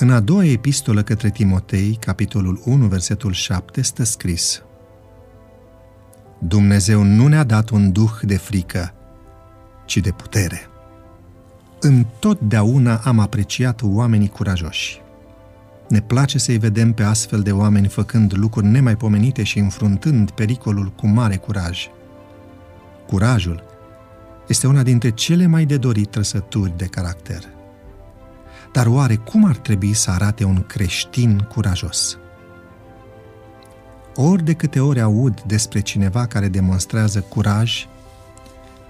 În a doua epistolă către Timotei, capitolul 1, versetul 7, stă scris Dumnezeu nu ne-a dat un duh de frică, ci de putere. Întotdeauna am apreciat oamenii curajoși. Ne place să-i vedem pe astfel de oameni făcând lucruri nemaipomenite și înfruntând pericolul cu mare curaj. Curajul este una dintre cele mai de dorit trăsături de caracter. Dar oare cum ar trebui să arate un creștin curajos? Ori de câte ori aud despre cineva care demonstrează curaj,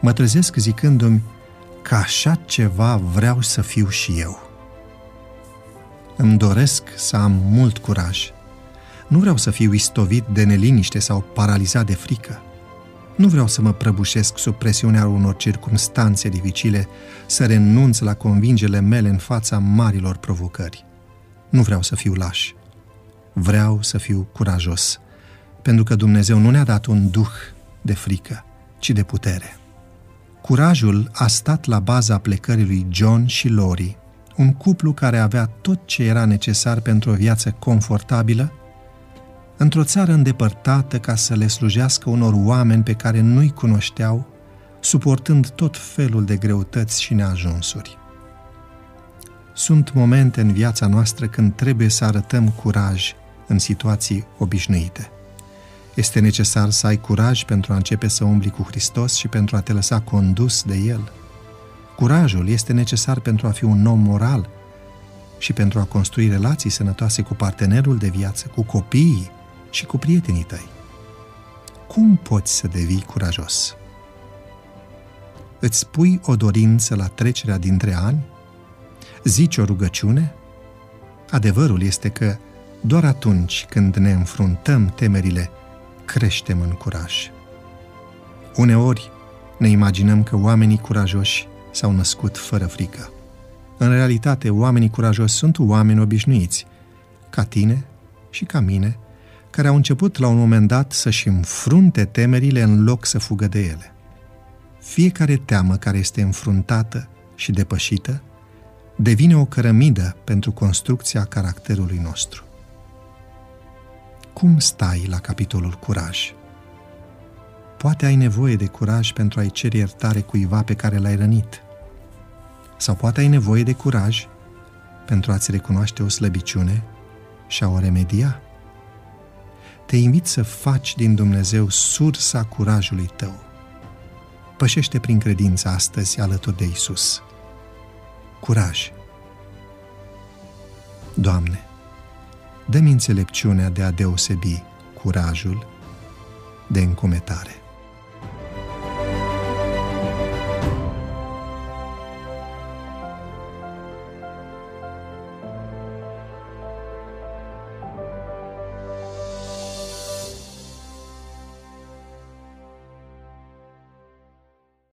mă trezesc zicându-mi că așa ceva vreau să fiu și eu. Îmi doresc să am mult curaj. Nu vreau să fiu istovit de neliniște sau paralizat de frică. Nu vreau să mă prăbușesc sub presiunea unor circunstanțe dificile, să renunț la convingerile mele în fața marilor provocări. Nu vreau să fiu laș. Vreau să fiu curajos, pentru că Dumnezeu nu ne-a dat un duh de frică, ci de putere. Curajul a stat la baza plecării lui John și Lori, un cuplu care avea tot ce era necesar pentru o viață confortabilă, într-o țară îndepărtată ca să le slujească unor oameni pe care nu-i cunoșteau, suportând tot felul de greutăți și neajunsuri. Sunt momente în viața noastră când trebuie să arătăm curaj în situații obișnuite – este necesar să ai curaj pentru a începe să umbli cu Hristos și pentru a te lăsa condus de El. Curajul este necesar pentru a fi un om moral și pentru a construi relații sănătoase cu partenerul de viață, cu copiii și cu prietenii tăi. Cum poți să devii curajos? Îți pui o dorință la trecerea dintre ani? Zici o rugăciune? Adevărul este că doar atunci când ne înfruntăm temerile creștem în curaj. Uneori ne imaginăm că oamenii curajoși s-au născut fără frică. În realitate, oamenii curajoși sunt oameni obișnuiți, ca tine și ca mine, care au început la un moment dat să-și înfrunte temerile în loc să fugă de ele. Fiecare teamă care este înfruntată și depășită devine o cărămidă pentru construcția caracterului nostru. Cum stai la capitolul curaj? Poate ai nevoie de curaj pentru a-i cere iertare cuiva pe care l-ai rănit. Sau poate ai nevoie de curaj pentru a-ți recunoaște o slăbiciune și a o remedia. Te invit să faci din Dumnezeu sursa curajului tău. Pășește prin credință astăzi alături de Isus. Curaj! Doamne, dă-mi înțelepciunea de a deosebi curajul de încumetare.